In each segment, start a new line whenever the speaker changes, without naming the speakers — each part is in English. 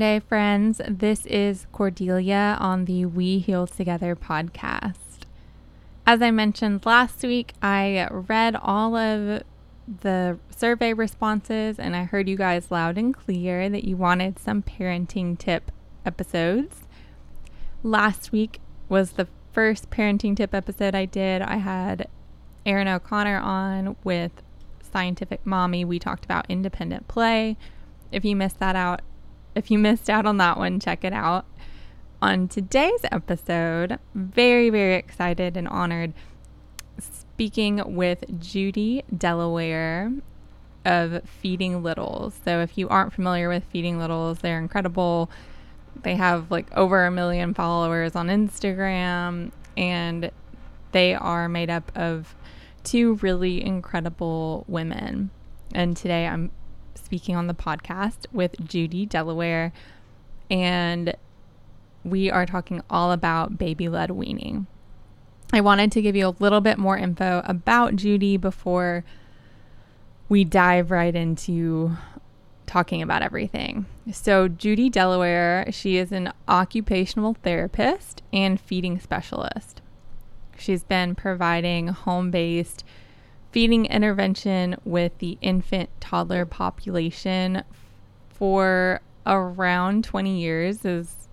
Hey, friends. This is Cordelia on the We Heal Together podcast. As I mentioned last week, I read all of the survey responses and I heard you guys loud and clear that you wanted some parenting tip episodes. Last week was the first parenting tip episode I did. I had Erin O'Connor on with Scientific Mommy. We talked about independent play. If you missed that out, if you missed out on that one, check it out. On today's episode, very, very excited and honored speaking with Judy Delaware of Feeding Littles. So, if you aren't familiar with Feeding Littles, they're incredible. They have like over a million followers on Instagram, and they are made up of two really incredible women. And today I'm speaking on the podcast with Judy Delaware, and we are talking all about baby led weaning. I wanted to give you a little bit more info about Judy before we dive right into talking about everything. So, Judy Delaware, she is an occupational therapist and feeding specialist. She's been providing home based feeding intervention with the infant toddler population for around 20 years is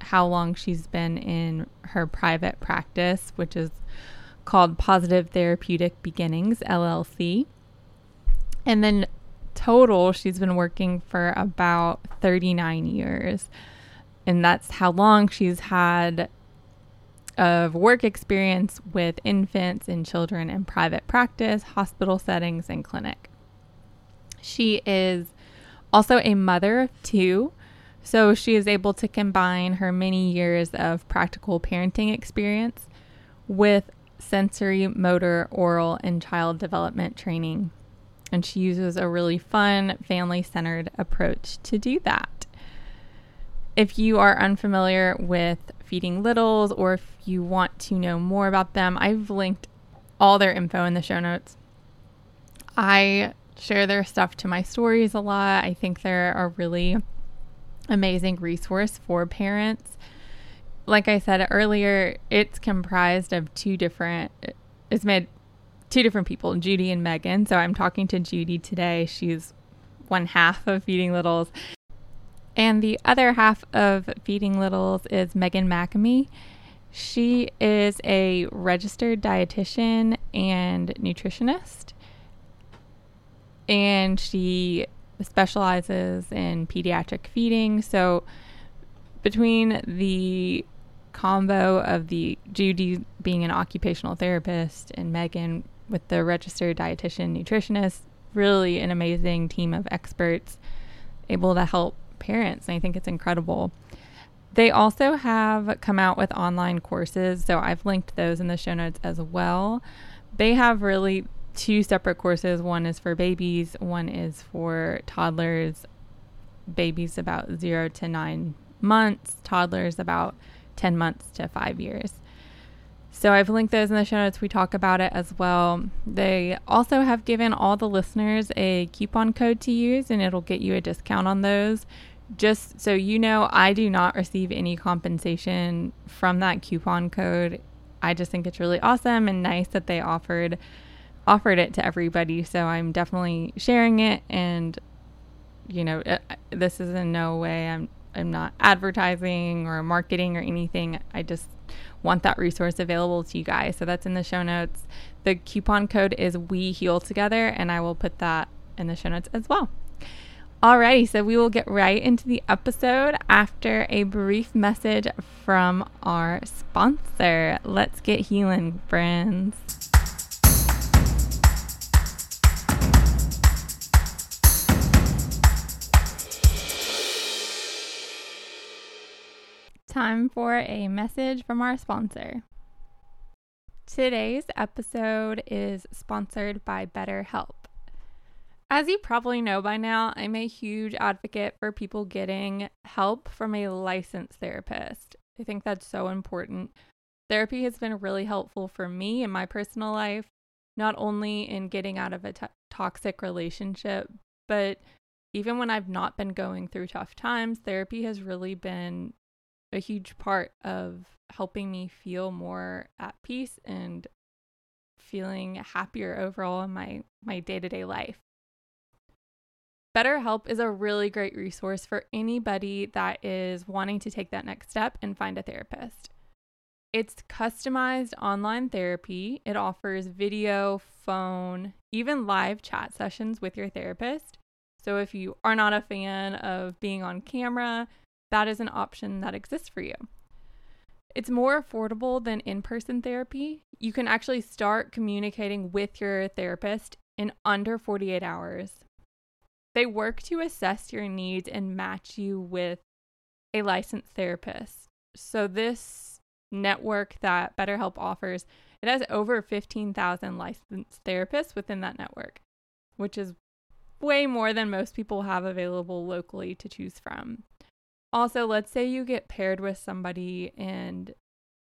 how long she's been in her private practice, which is called Positive Therapeutic Beginnings LLC. And then total, she's been working for about 39 years. And that's how long she's had of work experience with infants and children in private practice, hospital settings, and clinic. She is also a mother of two, so she is able to combine her many years of practical parenting experience with sensory, motor, oral, and child development training. And she uses a really fun, family centered approach to do that. If you are unfamiliar with Feeding Littles, or if you want to know more about them, I've linked all their info in the show notes. I share their stuff to my stories a lot. I think they're a really amazing resource for parents. Like I said earlier, it's comprised of two different, it's made two different people, Judy and Megan. So I'm talking to Judy today. She's one half of Feeding Littles. And the other half of Feeding Littles is Megan McNamee. She is a registered dietitian and nutritionist. And she specializes in pediatric feeding. So, between the combo of the Judy being an occupational therapist and Megan with the registered dietitian nutritionist, really an amazing team of experts able to help parents. And I think it's incredible. They also have come out with online courses. So I've linked those in the show notes as well. They have really two separate courses. One is for babies, one is for toddlers, babies about zero to nine months, toddlers about 10 months to five years. So I've linked those in the show notes. We talk about it as well. They also have given all the listeners a coupon code to use, and it'll get you a discount on those just so you know, I do not receive any compensation from that coupon code. I just think it's really awesome and nice that they offered offered it to everybody. So I'm definitely sharing it and you know, it, this is in no way I'm I'm not advertising or marketing or anything. I just want that resource available to you guys. So that's in the show notes. The coupon code is we heal together and I will put that in the show notes as well. Alrighty, so we will get right into the episode after a brief message from our sponsor. Let's get healing, friends. Time for a message from our sponsor. Today's episode is sponsored by BetterHelp. As you probably know by now, I'm a huge advocate for people getting help from a licensed therapist. I think that's so important. Therapy has been really helpful for me in my personal life, not only in getting out of a t- toxic relationship, but even when I've not been going through tough times, therapy has really been a huge part of helping me feel more at peace and feeling happier overall in my my day-to-day life. BetterHelp is a really great resource for anybody that is wanting to take that next step and find a therapist. It's customized online therapy. It offers video, phone, even live chat sessions with your therapist. So if you are not a fan of being on camera, that is an option that exists for you. It's more affordable than in person therapy. You can actually start communicating with your therapist in under 48 hours. They work to assess your needs and match you with a licensed therapist. So this network that BetterHelp offers, it has over 15,000 licensed therapists within that network, which is way more than most people have available locally to choose from. Also, let's say you get paired with somebody and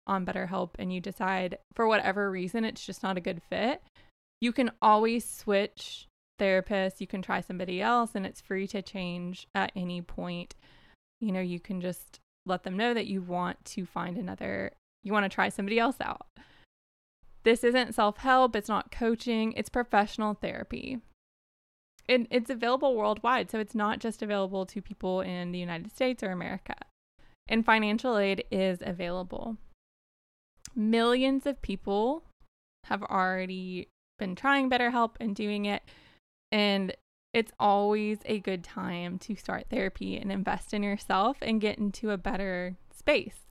on BetterHelp and you decide for whatever reason it's just not a good fit. You can always switch therapists, you can try somebody else, and it's free to change at any point. You know, you can just let them know that you want to find another, you want to try somebody else out. This isn't self help, it's not coaching, it's professional therapy. And it's available worldwide, so it's not just available to people in the United States or America. And financial aid is available. Millions of people have already been trying BetterHelp and doing it. And it's always a good time to start therapy and invest in yourself and get into a better space.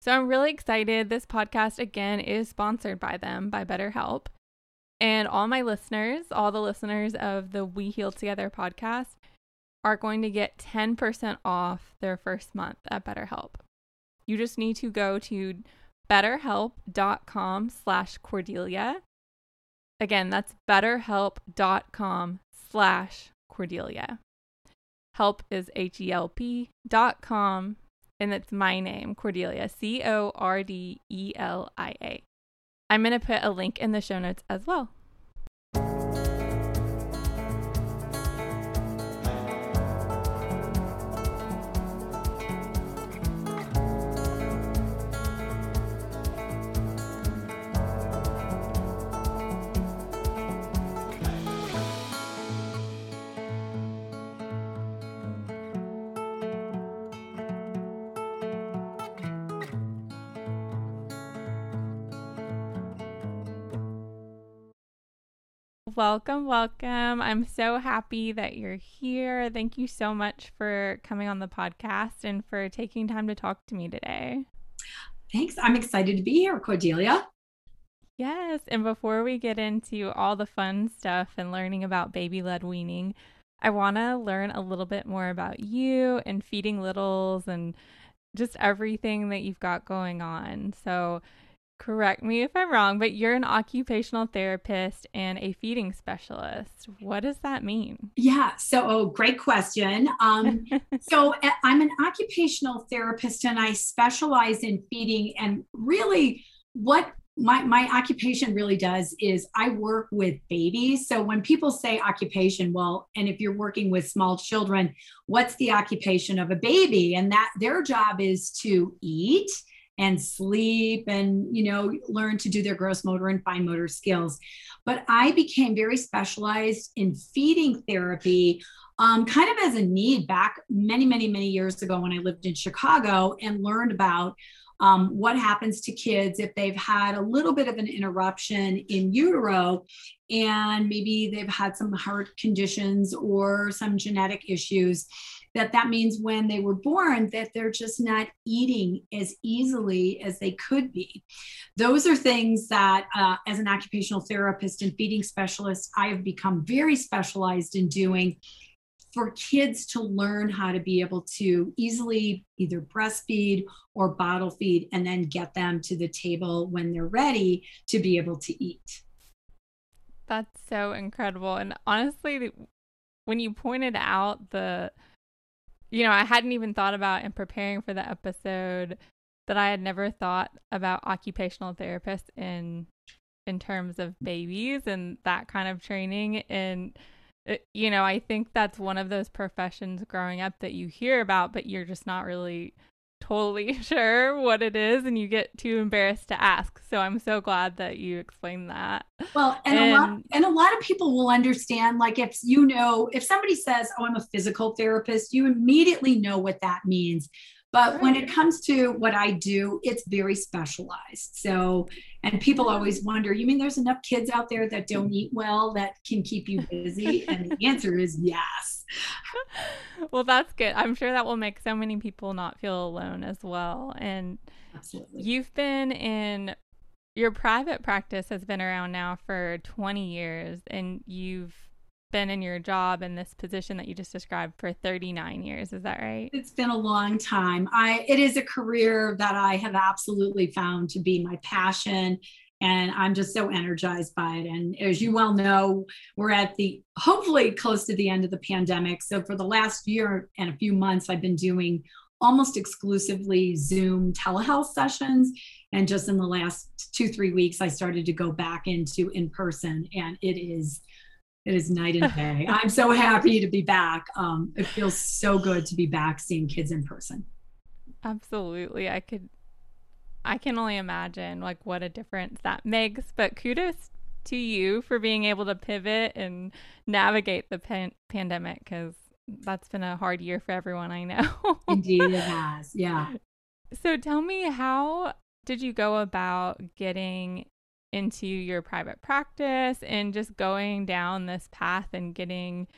So I'm really excited. This podcast, again, is sponsored by them, by BetterHelp. And all my listeners, all the listeners of the We Heal Together podcast, are going to get 10% off their first month at BetterHelp. You just need to go to betterhelp.com slash Cordelia Again, that's betterhelp.com slash Cordelia. Help is H E L P dot com, and it's my name, Cordelia, C O R D E L I A. I'm going to put a link in the show notes as well. Welcome, welcome. I'm so happy that you're here. Thank you so much for coming on the podcast and for taking time to talk to me today.
Thanks. I'm excited to be here, Cordelia.
Yes. And before we get into all the fun stuff and learning about baby led weaning, I want to learn a little bit more about you and feeding littles and just everything that you've got going on. So, correct me if I'm wrong, but you're an occupational therapist and a feeding specialist. What does that mean?
Yeah, so oh, great question. Um, so eh, I'm an occupational therapist and I specialize in feeding. And really, what my, my occupation really does is I work with babies. So when people say occupation, well, and if you're working with small children, what's the occupation of a baby? And that their job is to eat and sleep and you know learn to do their gross motor and fine motor skills. But i became very specialized in feeding therapy um, kind of as a need back many many many years ago when i lived in chicago and learned about um, what happens to kids if they've had a little bit of an interruption in utero and maybe they've had some heart conditions or some genetic issues that that means when they were born that they're just not eating as easily as they could be those are things that uh, as an occupational therapist and feeding specialist i have become very specialized in doing for kids to learn how to be able to easily either breastfeed or bottle feed and then get them to the table when they're ready to be able to eat.
That's so incredible. And honestly, when you pointed out the you know, I hadn't even thought about in preparing for the episode that I had never thought about occupational therapists in in terms of babies and that kind of training. And uh, you know, I think that's one of those professions growing up that you hear about, but you're just not really totally sure what it is and you get too embarrassed to ask. So I'm so glad that you explained that.
Well, and, and, a lot and a lot of people will understand like if you know if somebody says, "Oh, I'm a physical therapist," you immediately know what that means. But right. when it comes to what I do, it's very specialized. So, and people always wonder, you mean there's enough kids out there that don't mm. eat well that can keep you busy? and the answer is yes.
well, that's good. I'm sure that will make so many people not feel alone as well. And Absolutely. you've been in your private practice has been around now for 20 years and you've been in your job in this position that you just described for 39 years is that right
it's been a long time i it is a career that i have absolutely found to be my passion and i'm just so energized by it and as you well know we're at the hopefully close to the end of the pandemic so for the last year and a few months i've been doing almost exclusively zoom telehealth sessions and just in the last two three weeks i started to go back into in person and it is it is night and day. I'm so happy to be back. Um, it feels so good to be back seeing kids in person.
Absolutely. I could, I can only imagine like what a difference that makes. But kudos to you for being able to pivot and navigate the pan- pandemic because that's been a hard year for everyone I know.
Indeed, it has. Yeah.
So tell me, how did you go about getting into your private practice and just going down this path and getting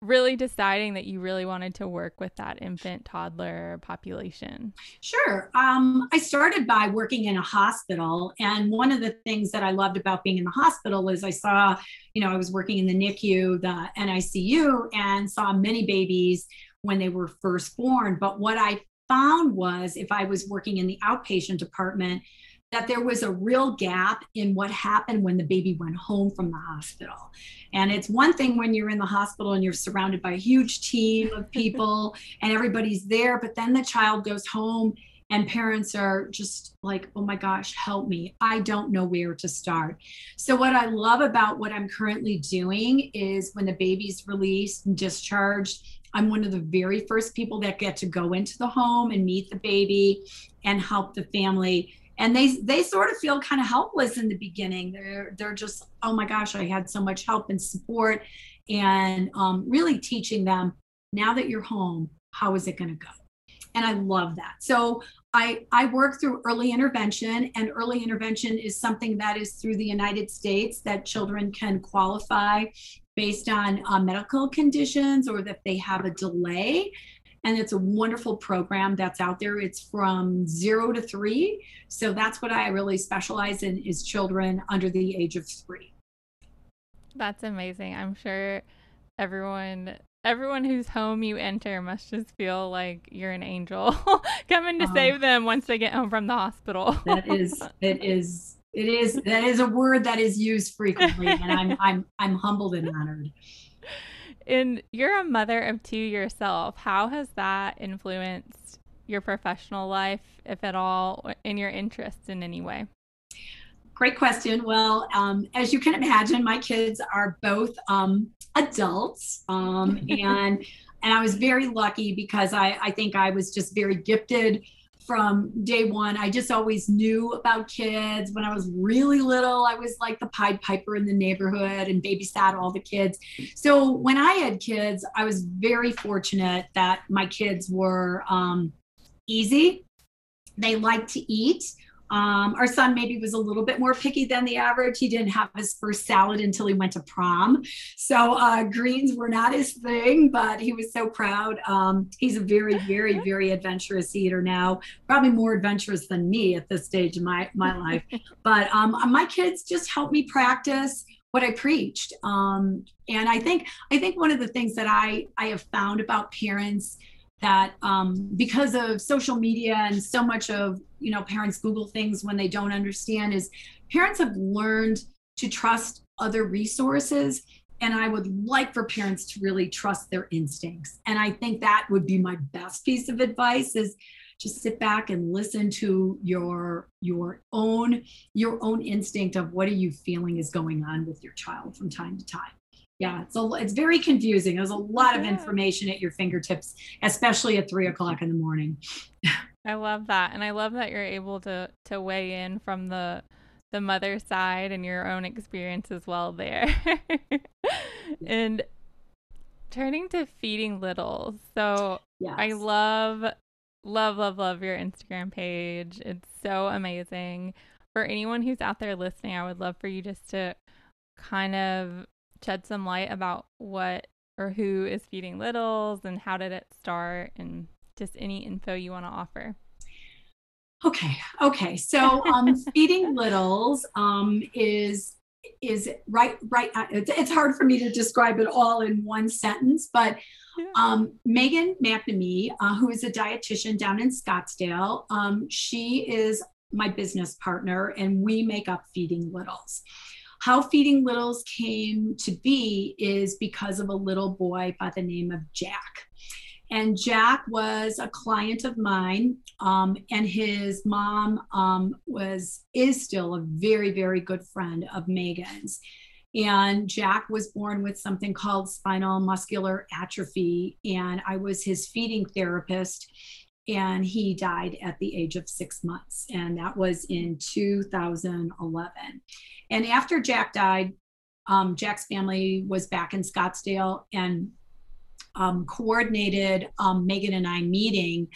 really deciding that you really wanted to work with that infant toddler population?
Sure. Um, I started by working in a hospital. And one of the things that I loved about being in the hospital is I saw, you know, I was working in the NICU, the NICU, and saw many babies when they were first born. But what I found was if I was working in the outpatient department, that there was a real gap in what happened when the baby went home from the hospital. And it's one thing when you're in the hospital and you're surrounded by a huge team of people and everybody's there, but then the child goes home and parents are just like, oh my gosh, help me. I don't know where to start. So, what I love about what I'm currently doing is when the baby's released and discharged, I'm one of the very first people that get to go into the home and meet the baby and help the family and they they sort of feel kind of helpless in the beginning. They're they're just oh my gosh i had so much help and support and um, really teaching them now that you're home how is it going to go? And i love that. So i i work through early intervention and early intervention is something that is through the united states that children can qualify based on uh, medical conditions or that they have a delay and it's a wonderful program that's out there. It's from zero to three. So that's what i really specialize in is children under the age of three.
That's amazing. I'm sure everyone everyone whose home you enter must just feel like you're an angel. Coming to um, save them once they get home from the hospital.
That is it is it is that is a word that is used frequently and i'm i'm i'm humbled and honored
and you're a mother of two yourself. How has that influenced your professional life, if at all, in your interests in any way?
Great question. Well, um, as you can imagine, my kids are both um, adults, um, and and I was very lucky because I, I think I was just very gifted from day one. I just always knew about kids. When I was really little, I was like the Pied Piper in the neighborhood and babysat all the kids. So when I had kids, I was very fortunate that my kids were um, easy. They liked to eat. Um, our son maybe was a little bit more picky than the average. He didn't have his first salad until he went to prom. So uh, greens were not his thing, but he was so proud. Um, he's a very, very, very adventurous eater now, probably more adventurous than me at this stage in my, my life. But um, my kids just helped me practice what I preached. Um, and I think I think one of the things that I I have found about parents that um, because of social media and so much of you know parents google things when they don't understand is parents have learned to trust other resources. And i would like for parents to really trust their instincts. And i think that would be my best piece of advice is just sit back and listen to your your own your own instinct of what are you feeling is going on with your child from time to time yeah it's a, it's very confusing. There's a lot of information at your fingertips especially at three o'clock in the morning.
I love that and i love that you're able to to weigh in from the the mother side and your own experience as well there. And turning to feeding littles so yes. i love love love love your instagram page. It's so amazing. For anyone who's out there listening i would love for you just to kind of shed some light about what or who is feeding littles and how did it start and just any info you want to offer.
Okay. Okay. So um, feeding littles um, is is right right uh, it's, it's, hard for me to describe it all in one sentence but um, megan mcnamee uh, who is a dietitian down in scottsdale um, she is my business partner and we make up feeding littles how Feeding Littles came to be is because of a little boy by the name of Jack. And Jack was a client of mine, um, and his mom um, was is still a very very good friend of Megan's. And Jack was born with something called spinal muscular atrophy, and I was his feeding therapist and he died at the age of six months. And that was in 2011. And after Jack died, um, Jack's family was back in Scottsdale and um, coordinated um, Megan and I meeting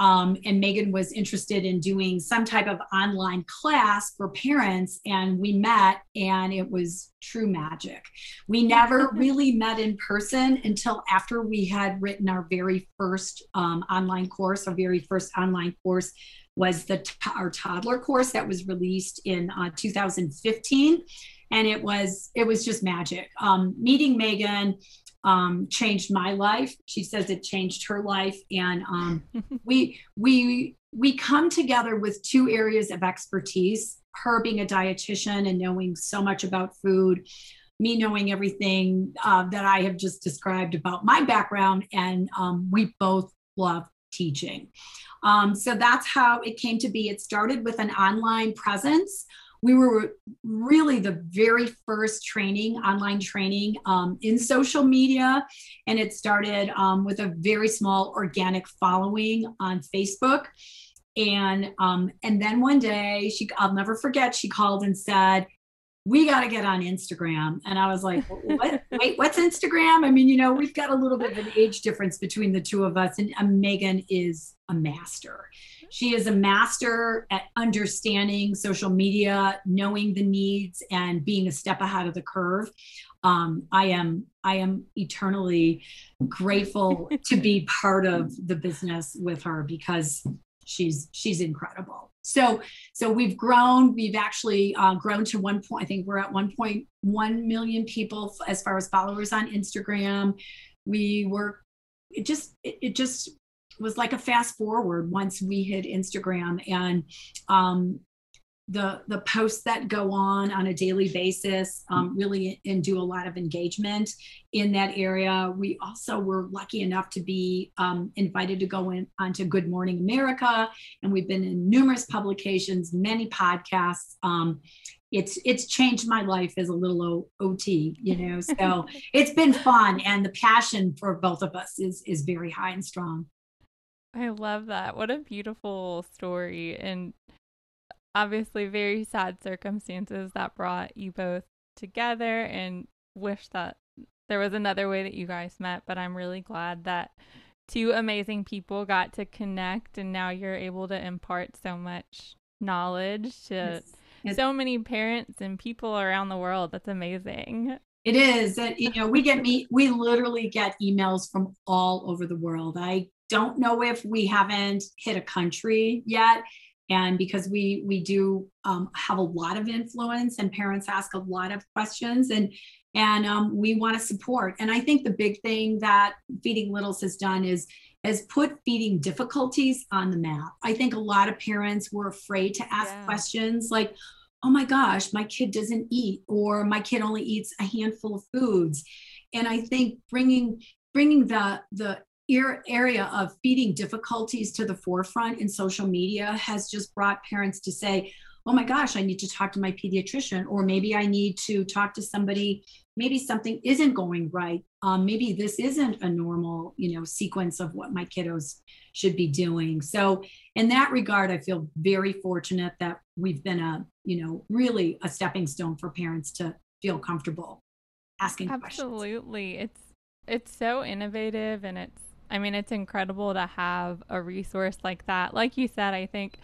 um, and Megan was interested in doing some type of online class for parents. And we met, and it was true magic. We never really met in person until after we had written our very first um, online course. Our very first online course was the our toddler course that was released in uh, 2015 and it was it was just magic um, meeting megan um, changed my life. She says it changed her life, and um, we we we come together with two areas of expertise. Her being a dietitian and knowing so much about food, me knowing everything uh, that I have just described about my background, and um, we both love teaching. Um, so that's how it came to be. It started with an online presence we were really the very first training, online training um, in social media. And it started um, with a very small organic following on Facebook. And um, and then one day she I'll never forget, she called and said, we got to get on Instagram. And I was like, what? Wait, what's Instagram? I mean, you know, we've got a little bit of an age difference between the two of us. And um, Megan is a master. She is a master at understanding social media, knowing the needs, and being a step ahead of the curve. Um, I am I am eternally grateful to be part of the business with her because she's she's incredible. So so we've grown. We've actually uh, grown to one point. I think we're at 1.1 million people as far as followers on Instagram. We were it just it, it just was like a fast forward once we hit Instagram and um, the the posts that go on on a daily basis um, really and do a lot of engagement in that area. We also were lucky enough to be um, invited to go in onto Good Morning America, and we've been in numerous publications, many podcasts. Um, it's it's changed my life as a little o- OT, you know. So it's been fun, and the passion for both of us is is very high and strong.
I love that. What a beautiful story. And obviously, very sad circumstances that brought you both together and wish that there was another way that you guys met. But I'm really glad that two amazing people got to connect and now you're able to impart so much knowledge to yes. So many parents and people around the world. That's amazing.
It is. That, you know, we get me we literally get emails from all over the world. I don't know if we haven't hit a country yet and because we we do um, have a lot of influence and parents ask a lot of questions and and um, we want to support. And i think the big thing that feeding littles has done is has put feeding difficulties on the map. I think a lot of parents were afraid to ask yeah. questions like oh my gosh my kid doesn't eat or my kid only eats a handful of foods. And i think bringing bringing the the area of feeding difficulties to the forefront in social media has just brought parents to say, oh my gosh, I need to talk to my pediatrician, or maybe I need to talk to somebody, maybe something isn't going right um, maybe this isn't a normal you know sequence of what my kiddos should be doing so in that regard i feel very fortunate that we've been a you know really a stepping stone for parents to feel comfortable asking questions.
absolutely
questions.
it's it's so innovative and it's i mean it's incredible to have a resource like that like you said i think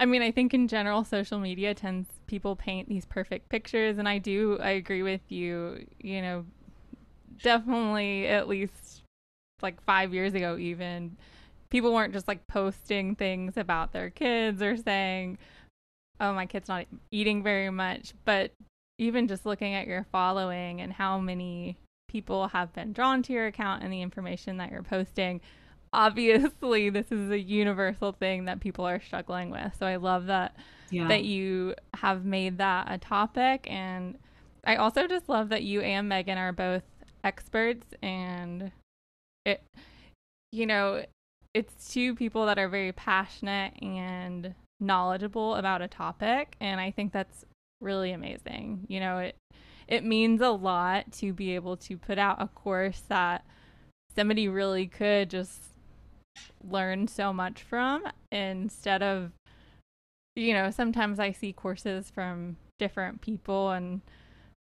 I mean, I think in general, social media tends people paint these perfect pictures, and I do, I agree with you. You know, definitely at least like five years ago, even people weren't just like posting things about their kids or saying, "Oh, my kid's not eating very much," but even just looking at your following and how many people have been drawn to your account and the information that you're posting obviously this is a universal thing that people are struggling with. So I love that yeah. that you have made that a topic and I also just love that you and Megan are both experts and it you know, it's two people that are very passionate and knowledgeable about a topic and I think that's really amazing. You know, it it means a lot to be able to put out a course that somebody really could just learn so much from instead of you know sometimes i see courses from different people and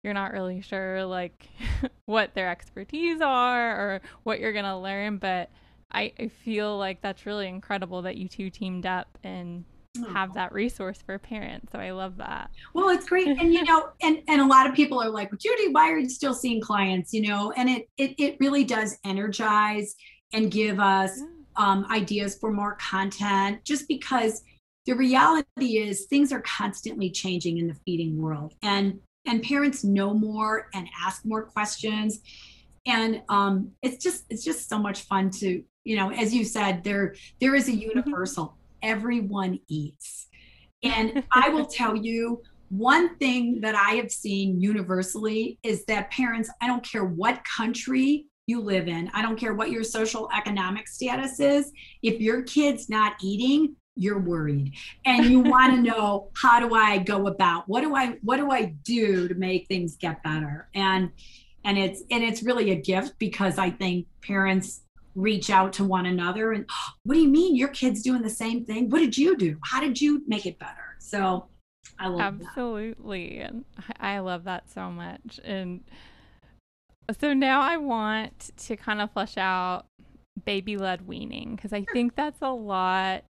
you're not really sure like what their expertise are or what you're going to learn but I, I feel like that's really incredible that you two teamed up and have that resource for parents so i love that
well it's great and you know and and a lot of people are like judy why are you still seeing clients you know and it it, it really does energize and give us yeah um, ideas for more content, just because the reality is things are constantly changing in the feeding world, and and parents know more and ask more questions, and um, it's just it's just so much fun to you know, as you said, there there is a mm-hmm. universal. Everyone eats, and I will tell you one thing that I have seen universally is that parents, I don't care what country you live in. I don't care what your social economic status is. If your kid's not eating, you're worried and you want to know how do I go about what do I what do I do to make things get better and and it's and it's really a gift because I think parents reach out to one another and oh, what do you mean your kid's doing the same thing what did you do how did you make it better so I love
absolutely that. and I love that so much and so now I want to kind of flesh out baby led weaning because I think that's a lot.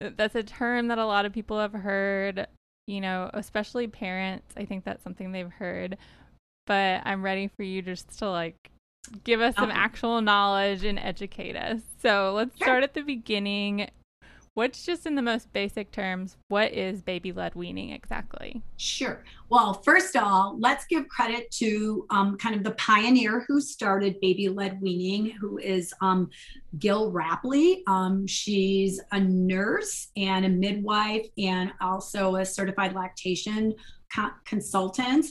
That's a term that a lot of people have heard, you know, especially parents. I think that's something they've heard. But I'm ready for you just to like give us some actual knowledge and educate us. So let's start at the beginning. What's just in the most basic terms, what is baby led weaning exactly?
Sure. Well, first of all, let's give credit to um, kind of the pioneer who started baby led weaning, who is um, Gill Rapley. Um, she's a nurse and a midwife and also a certified lactation consultant.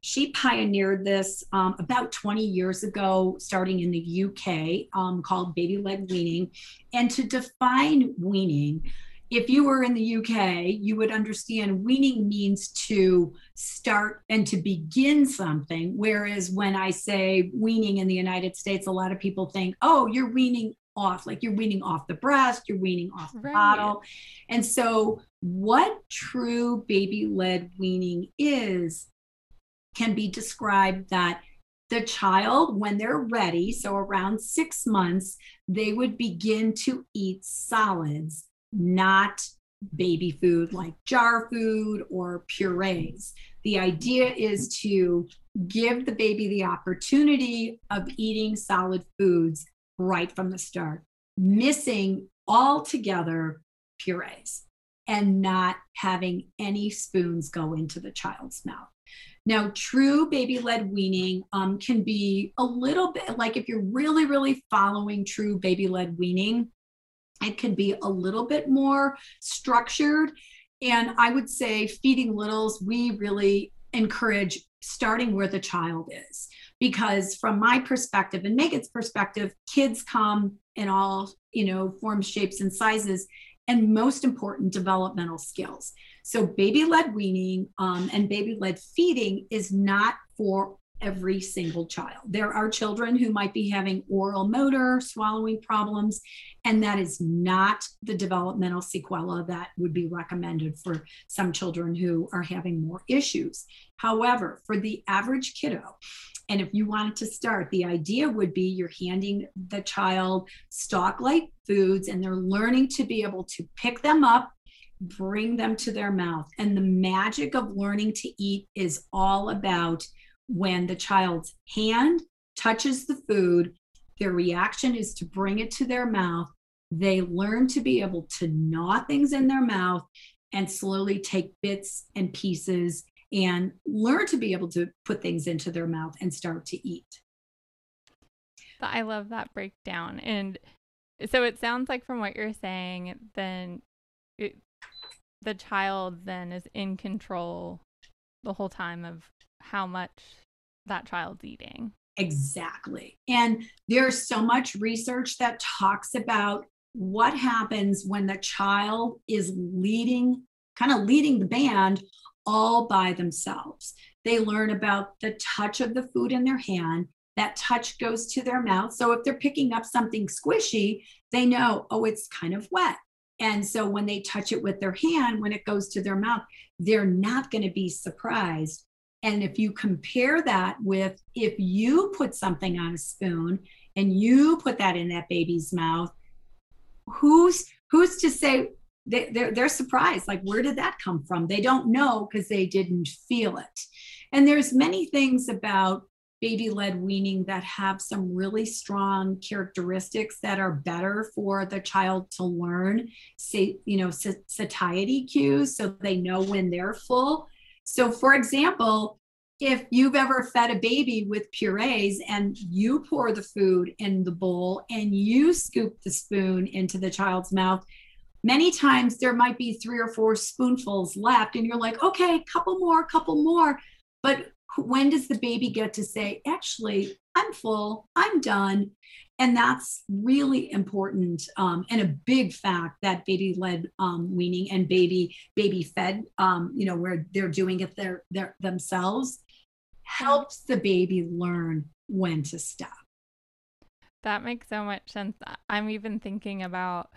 She pioneered this um, about 20 years ago, starting in the UK, um, called baby led weaning. And to define weaning, if you were in the UK, you would understand weaning means to start and to begin something. Whereas when I say weaning in the United States, a lot of people think, oh, you're weaning off, like you're weaning off the breast, you're weaning off the right. bottle. And so, what true baby led weaning is can be described that the child, when they're ready, so around six months, they would begin to eat solids, not baby food like jar food or purees. The idea is to give the baby the opportunity of eating solid foods right from the start, missing altogether purees and not having any spoons go into the child's mouth. Now, true baby led weaning um, can be a little bit like if you're really, really following true baby led weaning, it can be a little bit more structured. And I would say, feeding littles, we really encourage starting where the child is. Because from my perspective and Megan's perspective, kids come in all, you know, forms, shapes, and sizes and most important, developmental skills. So, baby led weaning um, and baby led feeding is not for every single child. There are children who might be having oral motor, swallowing problems, and that is not the developmental sequela that would be recommended for some children who are having more issues. However, for the average kiddo, and if you wanted to start, the idea would be you're handing the child stock like foods and they're learning to be able to pick them up, bring them to their mouth. And the magic of learning to eat is all about when the child's hand touches the food, their reaction is to bring it to their mouth. They learn to be able to gnaw things in their mouth and slowly take bits and pieces and learn to be able to put things into their mouth and start to eat.
I love that breakdown. And so it sounds like from what you're saying, then it, the child then is in control the whole time of how much that child's eating.
Exactly. And there's so much research that talks about what happens when the child is leading, kind of leading the band all by themselves. They learn about the touch of the food in their hand. That touch goes to their mouth. So if they're picking up something squishy, they know, oh, it's kind of wet. And so when they touch it with their hand, when it goes to their mouth, they're not going to be surprised. And if you compare that with if you put something on a spoon and you put that in that baby's mouth, who's who's to say they, they're, they're surprised like where did that come from? They don't know because they didn't feel it. And there's many things about baby led weaning that have some really strong characteristics that are better for the child to learn say you know satiety cues so they know when they're full. So for example if you've ever fed a baby with purees and you pour the food in the bowl and you scoop the spoon into the child's mouth many times there might be three or four spoonfuls left and you're like okay couple more couple more. But when does the baby get to say actually i'm full i'm done. And that's really important um, and a big fact that baby led um, weaning and baby baby fed um, you know where they're doing it their, their, themselves helps the baby learn when to stop.
That makes so much sense. I'm even thinking about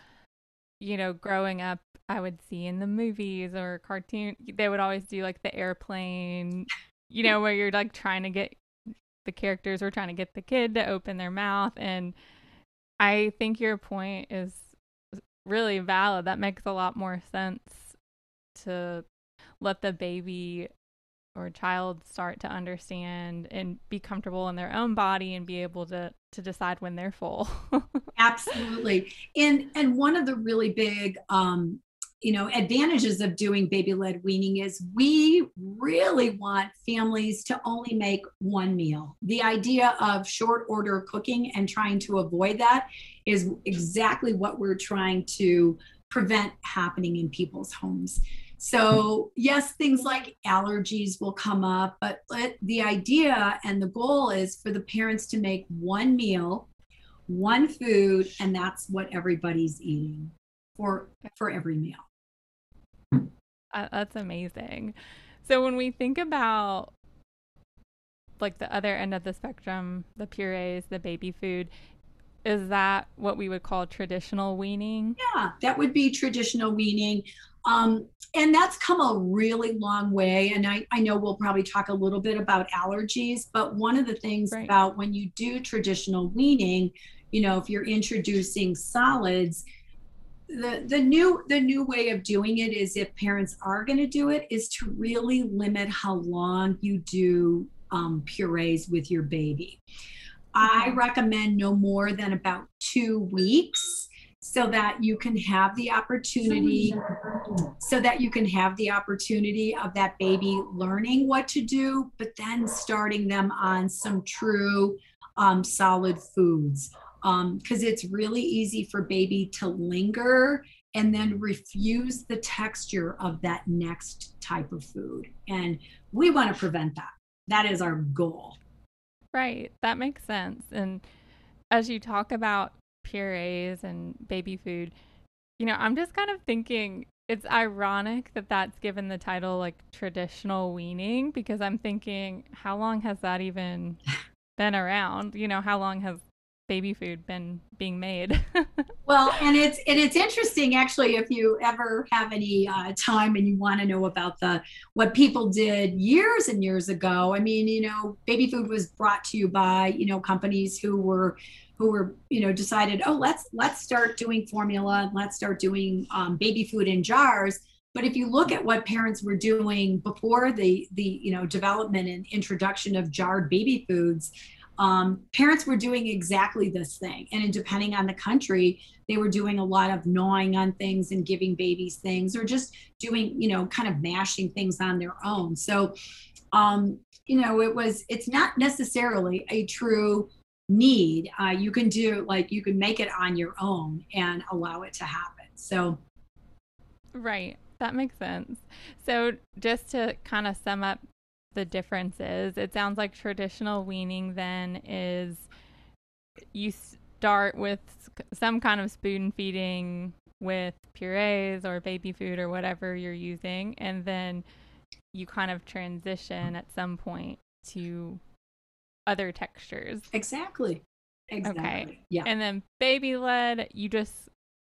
you know, growing up, I would see in the movies or cartoon, they would always do like the airplane, you know, where you're like trying to get the characters were trying to get the kid to open their mouth. And I think your point is really valid. That makes a lot more sense to let the baby or child start to understand and be comfortable in their own body and be able to to decide when they're full.
Absolutely. And and one of the really big um you know advantages of doing baby led weaning is we really want families to only make one meal. The idea of short order cooking and trying to avoid that is exactly what we're trying to prevent happening in people's homes so, yes, things like allergies will come up, but the idea and the goal is for the parents to make one meal, one food, and that's what everybody's eating for for every meal.
Uh, that's amazing. So when we think about like the other end of the spectrum, the purees, the baby food, is that what we would call traditional weaning?
Yeah, that would be traditional weaning. Um, and that's come a really long way. And I, I know we'll probably talk a little bit about allergies, but one of the things right. about when you do traditional weaning, you know, if you're introducing solids, the, the new the new way of doing it is if parents are going to do it is to really limit how long you do um, purees with your baby. I recommend no more than about two weeks so that you can have the opportunity so that you can have the opportunity of that baby learning what to do but then starting them on some true um, solid foods. Because um, it's really easy for baby to linger and then refuse the texture of that next type of food. And we want to prevent that. That is our goal.
Right. That makes sense. And as you talk about purees and baby food, you know, I'm just kind of thinking it's ironic that that's given the title like traditional weaning because I'm thinking, how long has that even been around? You know, how long has baby food been being made?
well, and it's and it's interesting actually if you ever have any uh, time and you want to know about the what people did years and years ago. I mean, you know, baby food was brought to you by you know companies who were who were you know decided oh let's let's start doing formula let's start doing um, baby food in jars but if you look at what parents were doing before the the you know development and introduction of jarred baby foods um, parents were doing exactly this thing. And depending on the country they were doing a lot of gnawing on things and giving babies things or just doing you know kind of mashing things on their own. So um, you know it was it's not necessarily a true need. Uh, you can do like you can make it on your own and allow it to happen. So
right. That makes sense. So just to kind of sum up the difference is. it sounds like traditional weaning then is you start with some kind of spoon feeding with purees or baby food or whatever you're using and then you kind of transition at some point to other textures.
Exactly. Exactly. Okay.
Yeah. And then baby led, you just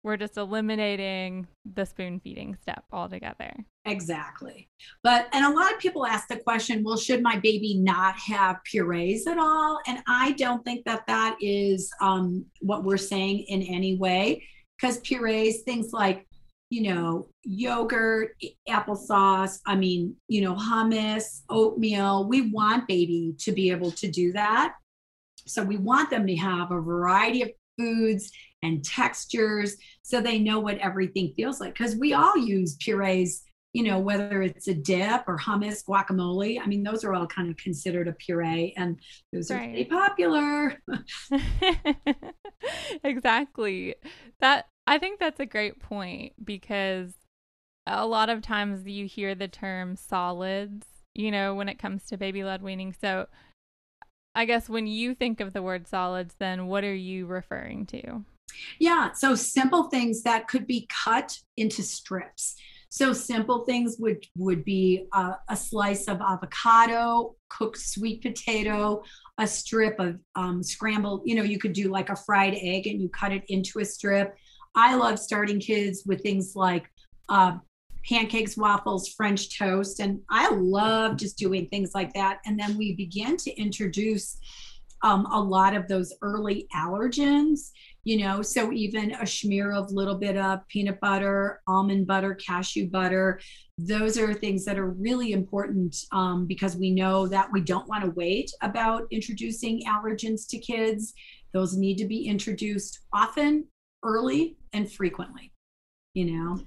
we're just eliminating the spoon feeding step altogether.
Exactly. But and a lot of people ask the question, well, should my baby not have purees at all? And I don't think that that is um, what we're saying in any way, because purees, things like you know, yogurt, applesauce, I mean, you know, hummus, oatmeal. We want baby to be able to do that. So we want them to have a variety of foods and textures so they know what everything feels like. Because we all use purees, you know, whether it's a dip or hummus, guacamole. I mean, those are all kind of considered a puree and those right. are pretty popular.
exactly. That I think that's a great point because a lot of times you hear the term solids, you know, when it comes to baby led weaning. So I guess when you think of the word solids, then what are you referring to?
Yeah, so simple things that could be cut into strips. So simple things would would be a, a slice of avocado, cooked sweet potato, a strip of um, scrambled. You know, you could do like a fried egg and you cut it into a strip. I love starting kids with things like uh, pancakes, waffles, French toast. And I love just doing things like that. And then we begin to introduce um, a lot of those early allergens, you know, so even a smear of little bit of peanut butter, almond butter, cashew butter. Those are things that are really important um, because we know that we don't want to wait about introducing allergens to kids. Those need to be introduced often early and frequently, you know?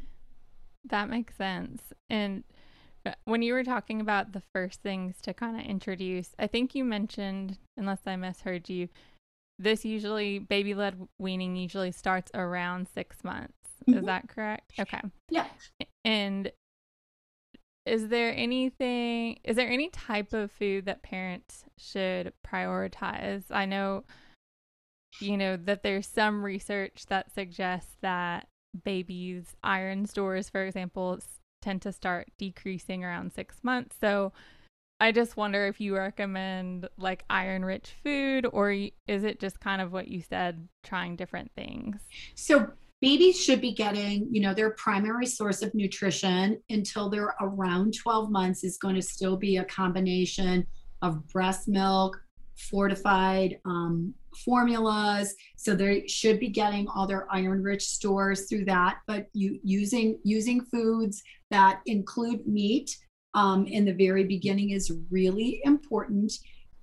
That makes sense. And uh, when you were talking about the first things to kind of introduce, I think you mentioned, unless I misheard you, this usually baby led weaning usually starts around six months. Mm-hmm. Is that correct? Okay.
Yeah.
And is there anything, is there any type of food that parents should prioritize? I know you know, that there's some research that suggests that babies' iron stores, for example, tend to start decreasing around six months. So I just wonder if you recommend like iron rich food or is it just kind of what you said, trying different things?
So babies should be getting, you know, their primary source of nutrition until they're around 12 months is going to still be a combination of breast milk, fortified um, formulas so they should be getting all their iron rich stores through that but you using using foods that include meat um, in the very beginning is really important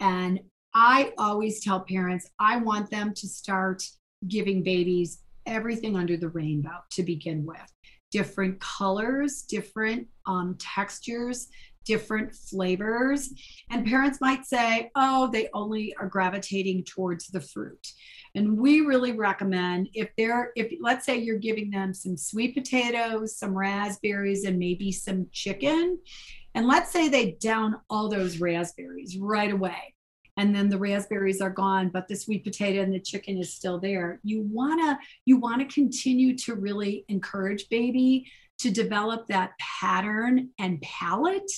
and i always tell parents i want them to start giving babies everything under the rainbow to begin with different colors different um, textures different flavors. And parents might say, oh, they only are gravitating towards the fruit. And we really recommend if they're, if let's say you're giving them some sweet potatoes, some raspberries, and maybe some chicken. And let's say they down all those raspberries right away. And then the raspberries are gone, but the sweet potato and the chicken is still there. You wanna you wanna continue to really encourage baby to develop that pattern and palette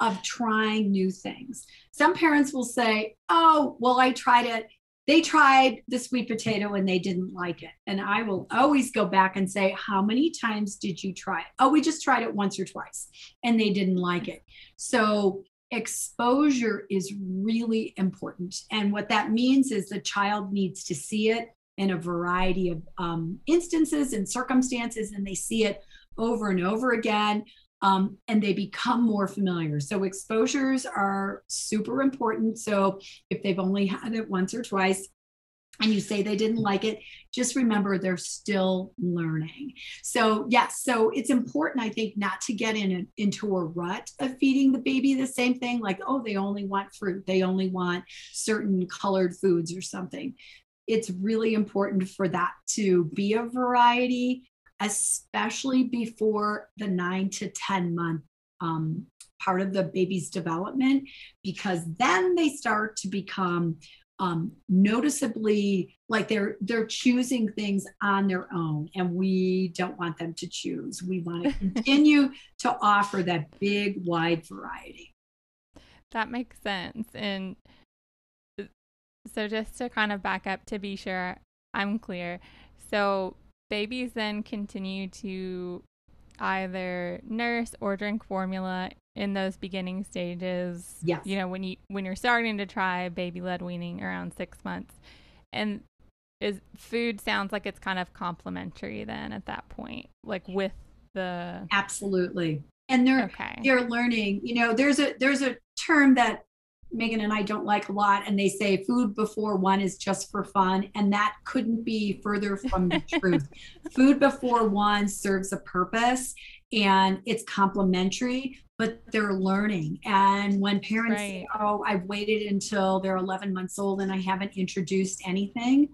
of trying new things. Some parents will say, Oh, well, I tried it. They tried the sweet potato and they didn't like it. And I will always go back and say, How many times did you try it? Oh, we just tried it once or twice and they didn't like it. So exposure is really important. And what that means is the child needs to see it in a variety of um, instances and circumstances, and they see it over and over again. Um, and they become more familiar. So, exposures are super important. So, if they've only had it once or twice, and you say they didn't like it, just remember they're still learning. So, yes, so it's important, I think, not to get in a, into a rut of feeding the baby the same thing, like, oh, they only want fruit, they only want certain colored foods or something. It's really important for that to be a variety, especially before the nine to 10 month um, part of the baby's development, because then they start to become um, noticeably like they're they're choosing things on their own and we don't want them to choose. We want to continue to offer that big wide variety.
That makes sense and uh, so just to kind of back up to be sure i'm clear. So babies then continue to either nurse or drink formula in those beginning stages.
Yes.
You know, when you when you're starting to try baby led weaning around six months. And is food sounds like it's kind of complementary then at that point, like with the
Absolutely. And they're okay. they're learning, you know, there's a there's a term that Megan and I don't like a lot, and they say food before one is just for fun, and that couldn't be further from the truth. Food before one serves a purpose, and it's complementary, but they're learning. And when parents right. say, "Oh, I've waited until they're 11 months old and I haven't introduced anything,"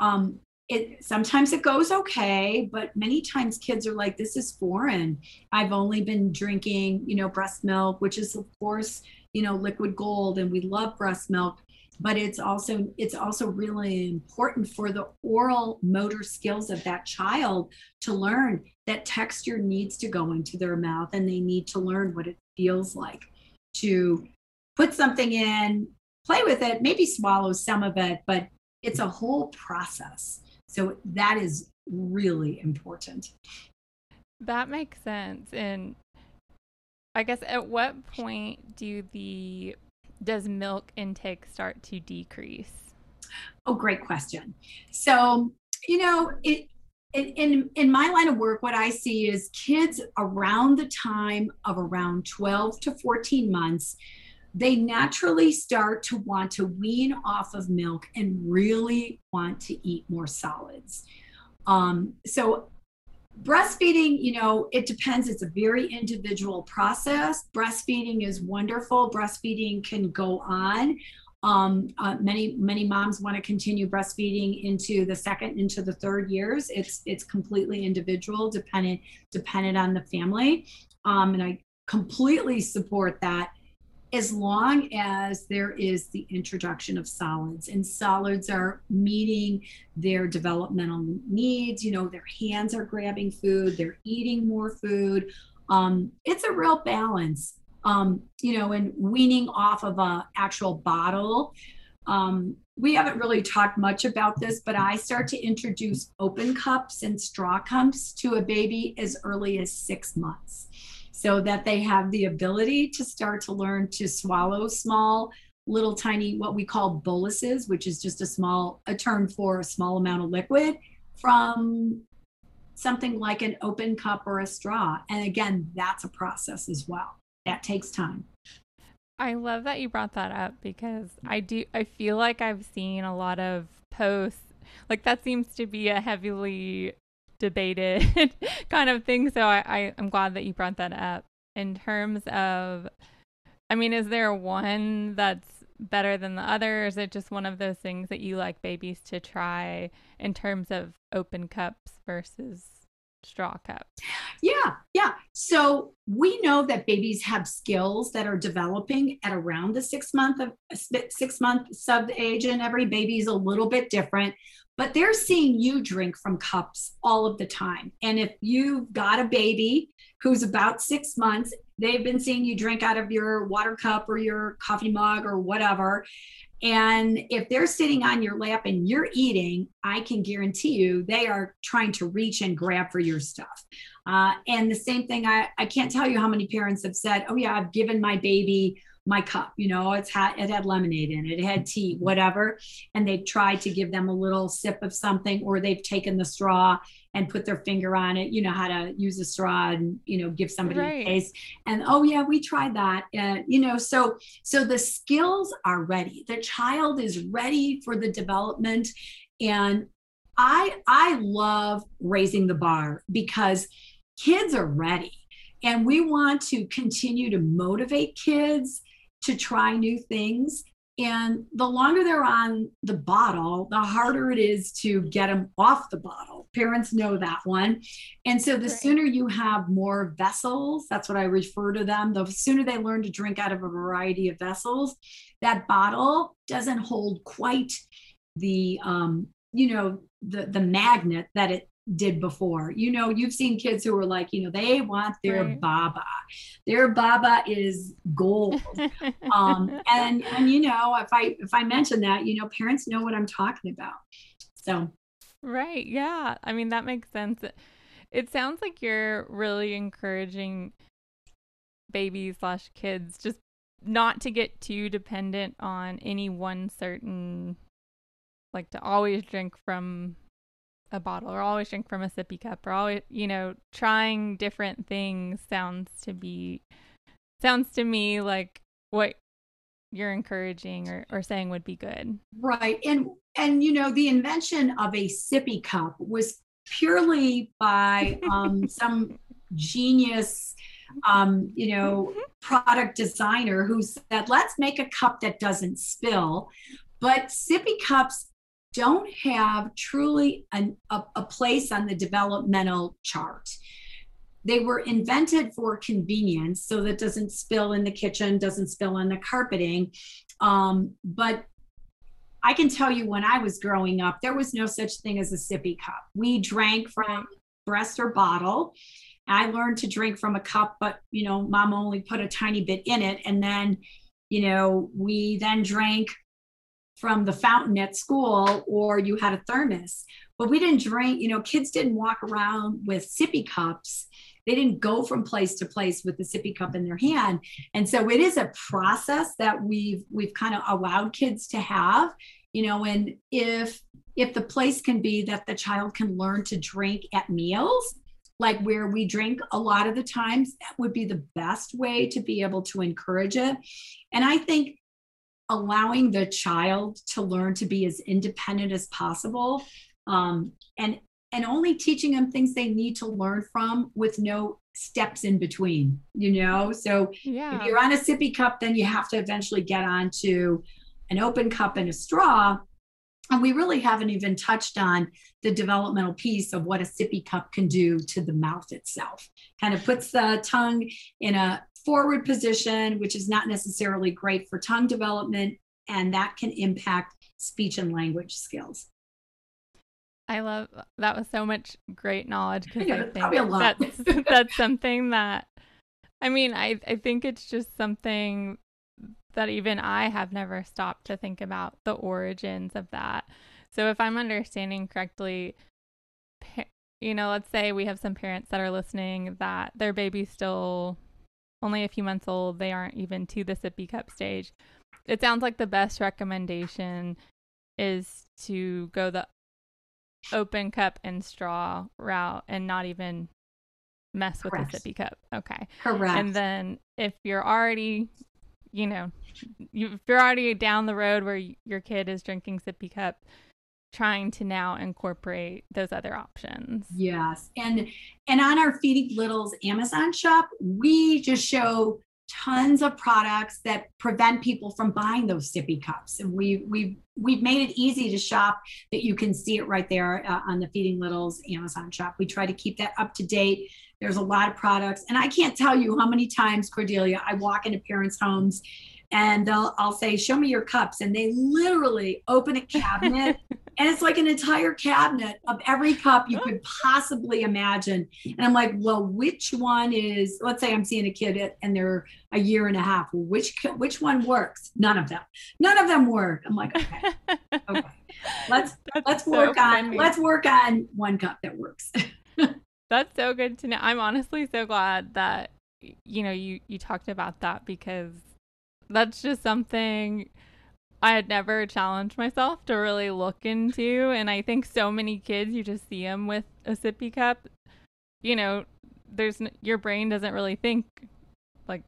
um, it sometimes it goes okay but many times kids are like this is foreign i've only been drinking you know breast milk which is of course you know liquid gold and we love breast milk but it's also it's also really important for the oral motor skills of that child to learn that texture needs to go into their mouth and they need to learn what it feels like to put something in play with it maybe swallow some of it but it's a whole process. So that is really important.
That makes sense and I guess at what point do the does milk intake start to decrease?
Oh, great question. So, you know, it in in my line of work what i see is kids around the time of around 12 to 14 months they naturally start to want to wean off of milk and really want to eat more solids um, so breastfeeding, you know, it depends. It's a very individual process. Breastfeeding is wonderful. Breastfeeding can go on. Um, uh, many many moms want to continue breastfeeding into the second into the third years. It's it's completely individual, dependent dependent on the family, um, and I completely support that as long as there is the introduction of solids and solids are meeting their developmental needs you know their hands are grabbing food they're eating more food. Um, it's a real balance um, you know and weaning off of a actual bottle. Um, we haven't really talked much about this but i start to introduce open cups and straw cups to a baby as early as six months so that they have the ability to start to learn to swallow small little tiny what we call boluses which is just a small a term for a small amount of liquid from something like an open cup or a straw. And again that's a process as well. That takes time.
I love that you brought that up because i do i feel like i've seen a lot of posts like that seems to be a heavily debated kind of thing. So I, I, I'm glad that you brought that up. In terms of, I mean, is there one that's better than the other? Is it just one of those things that you like babies to try in terms of open cups versus straw cups?
Yeah, yeah. So we know that babies have skills that are developing at around the six month of uh, six month sub age, and every baby is a little bit different. But they're seeing you drink from cups all of the time. And if you've got a baby who's about six months, they've been seeing you drink out of your water cup or your coffee mug or whatever. And if they're sitting on your lap and you're eating, I can guarantee you they are trying to reach and grab for your stuff. Uh, and the same thing, I, I can't tell you how many parents have said, Oh, yeah, I've given my baby my cup you know it's had it had lemonade in it it had tea whatever and they've tried to give them a little sip of something or they've taken the straw and put their finger on it you know how to use a straw and you know give somebody right. a taste and oh yeah we tried that and you know so so the skills are ready the child is ready for the development and i i love raising the bar because kids are ready and we want to continue to motivate kids to try new things. And the longer they're on the bottle, the harder it is to get them off the bottle. Parents know that one. And so the right. sooner you have more vessels, that's what I refer to them, the sooner they learn to drink out of a variety of vessels, that bottle doesn't hold quite the um, you know, the the magnet that it did before. You know, you've seen kids who are like, you know, they want their right. baba. Their baba is gold. um, and and you know, if I if I mention that, you know, parents know what I'm talking about. So
Right. Yeah. I mean, that makes sense. It sounds like you're really encouraging babies slash kids just not to get too dependent on any one certain like to always drink from a bottle or always drink from a sippy cup or always you know trying different things sounds to be sounds to me like what you're encouraging or, or saying would be good.
Right. And and you know the invention of a sippy cup was purely by um, some genius um, you know product designer who said let's make a cup that doesn't spill. But sippy cups don't have truly an, a, a place on the developmental chart. They were invented for convenience so that doesn't spill in the kitchen, doesn't spill on the carpeting. Um, but I can tell you when I was growing up, there was no such thing as a sippy cup. We drank from breast or bottle. I learned to drink from a cup, but you know, mom only put a tiny bit in it. And then, you know, we then drank from the fountain at school or you had a thermos. But we didn't drink, you know, kids didn't walk around with sippy cups. They didn't go from place to place with the sippy cup in their hand. And so it is a process that we've we've kind of allowed kids to have, you know, and if if the place can be that the child can learn to drink at meals, like where we drink a lot of the times, that would be the best way to be able to encourage it. And I think allowing the child to learn to be as independent as possible um, and and only teaching them things they need to learn from with no steps in between you know? So yeah. if you're on a sippy cup then you have to eventually get onto an open cup and a straw. And we really haven't even touched on the developmental piece of what a sippy cup can do to the mouth itself. Kind of puts the tongue in a forward position, which is not necessarily great for tongue development, and that can impact speech and language skills.
I love that was so much great knowledge because I, I think that's that's something that I mean I I think it's just something that even I have never stopped to think about the origins of that. So if I'm understanding correctly, you know, let's say we have some parents that are listening that their baby's still only a few months old. They aren't even to the sippy cup stage. It sounds like the best recommendation is to go the open cup and straw route and not even mess with Correct. the sippy cup. Okay.
Correct.
And then if you're already, you know, you, if you're already down the road where your kid is drinking sippy cup, trying to now incorporate those other options.
Yes. And and on our Feeding Littles Amazon shop, we just show tons of products that prevent people from buying those sippy cups. And we we we've made it easy to shop that you can see it right there uh, on the feeding littles amazon shop. We try to keep that up to date. There's a lot of products. And i can't tell you how many times cordelia i walk into parents homes and they'll I'll say, "Show me your cups," and they literally open a cabinet, and it's like an entire cabinet of every cup you could possibly imagine. And I'm like, "Well, which one is?" Let's say I'm seeing a kid and they're a year and a half. which which one works? None of them. None of them work. I'm like, okay, okay. Let's That's let's work so on let's work on one cup that works.
That's so good to know. I'm honestly so glad that you know you you talked about that because that's just something I had never challenged myself to really look into. And I think so many kids, you just see them with a sippy cup. You know, there's your brain doesn't really think like,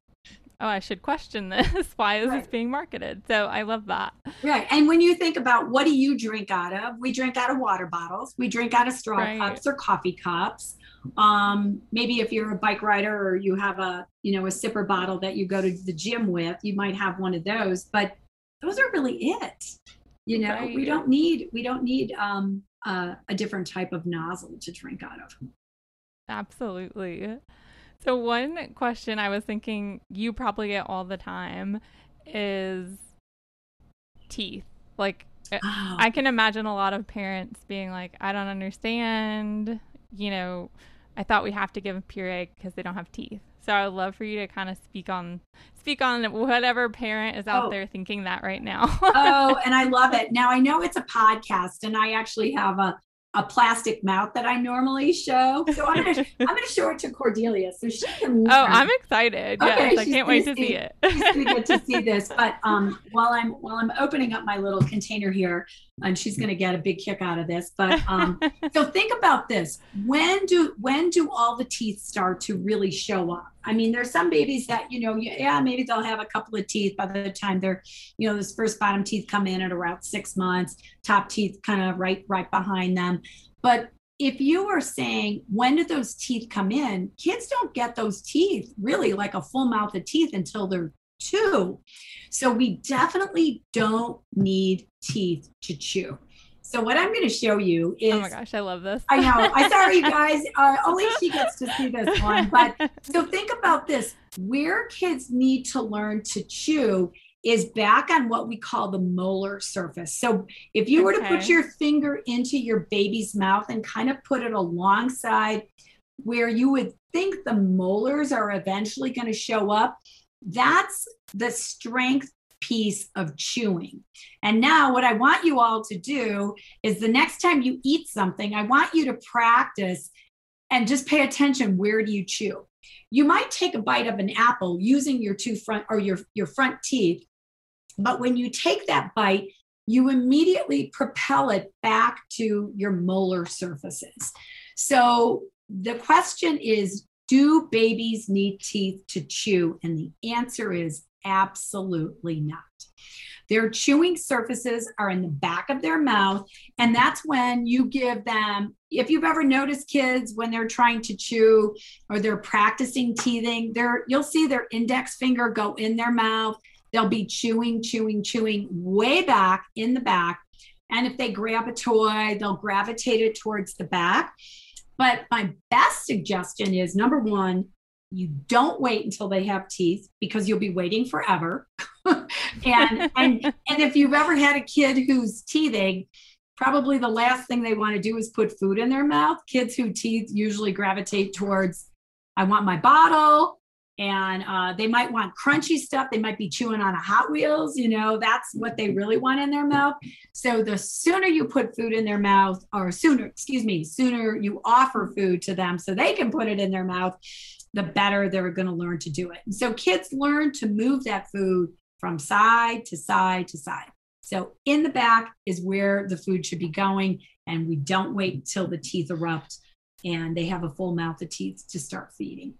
oh, I should question this. Why is right. this being marketed? So I love that.
Right. And when you think about what do you drink out of? We drink out of water bottles. We drink out of straw right. cups or coffee cups um, maybe if you're a bike rider or you have a you know a sipper bottle that you go to the gym with you might have one of those but those are really it you know right. we don't need we don't need um, uh, a different type of nozzle to drink out of
absolutely so one question i was thinking you probably get all the time is teeth like oh. i can imagine a lot of parents being like i don't understand you know, I thought we have to give puree because they don't have teeth. So I would love for you to kind of speak on speak on whatever parent is out oh. there thinking that right now.
oh, and I love it. Now I know it's a podcast, and I actually have a a plastic mouth that I normally show. So I'm gonna I'm gonna show it to Cordelia so she can.
Oh, I'm excited! Okay, yes, I can't wait to see, see it.
she's gonna get to see this. But um, while I'm while I'm opening up my little container here, and she's gonna get a big kick out of this. But um, so think about this: when do when do all the teeth start to really show up? I mean, there's some babies that, you know, yeah, maybe they'll have a couple of teeth by the time they're, you know, those first bottom teeth come in at around six months, top teeth kind of right, right behind them. But if you are saying, when did those teeth come in? Kids don't get those teeth really like a full mouth of teeth until they're two. So we definitely don't need teeth to chew. So what I'm going to show you is.
Oh my gosh, I love this.
I know. I sorry, you guys. Uh, only she gets to see this one. But so think about this: where kids need to learn to chew is back on what we call the molar surface. So if you were to put your finger into your baby's mouth and kind of put it alongside where you would think the molars are eventually going to show up, that's the strength piece of chewing. And now, what I want you all to do is the next time you eat something, I want you to practice and just pay attention where do you chew? You might take a bite of an apple using your two front or your, your front teeth, but when you take that bite, you immediately propel it back to your molar surfaces. So the question is Do babies need teeth to chew? And the answer is Absolutely not. Their chewing surfaces are in the back of their mouth. And that's when you give them, if you've ever noticed kids when they're trying to chew or they're practicing teething, they're, you'll see their index finger go in their mouth. They'll be chewing, chewing, chewing way back in the back. And if they grab a toy, they'll gravitate it towards the back. But my best suggestion is number one, you don't wait until they have teeth because you'll be waiting forever. and and and if you've ever had a kid who's teething, probably the last thing they want to do is put food in their mouth. Kids who teeth usually gravitate towards I want my bottle and uh, they might want crunchy stuff. They might be chewing on a Hot Wheels, you know, that's what they really want in their mouth. So the sooner you put food in their mouth, or sooner, excuse me, sooner you offer food to them so they can put it in their mouth, the better they're going to learn to do it. And so kids learn to move that food from side to side to side. So in the back is where the food should be going. And we don't wait until the teeth erupt and they have a full mouth of teeth to start feeding.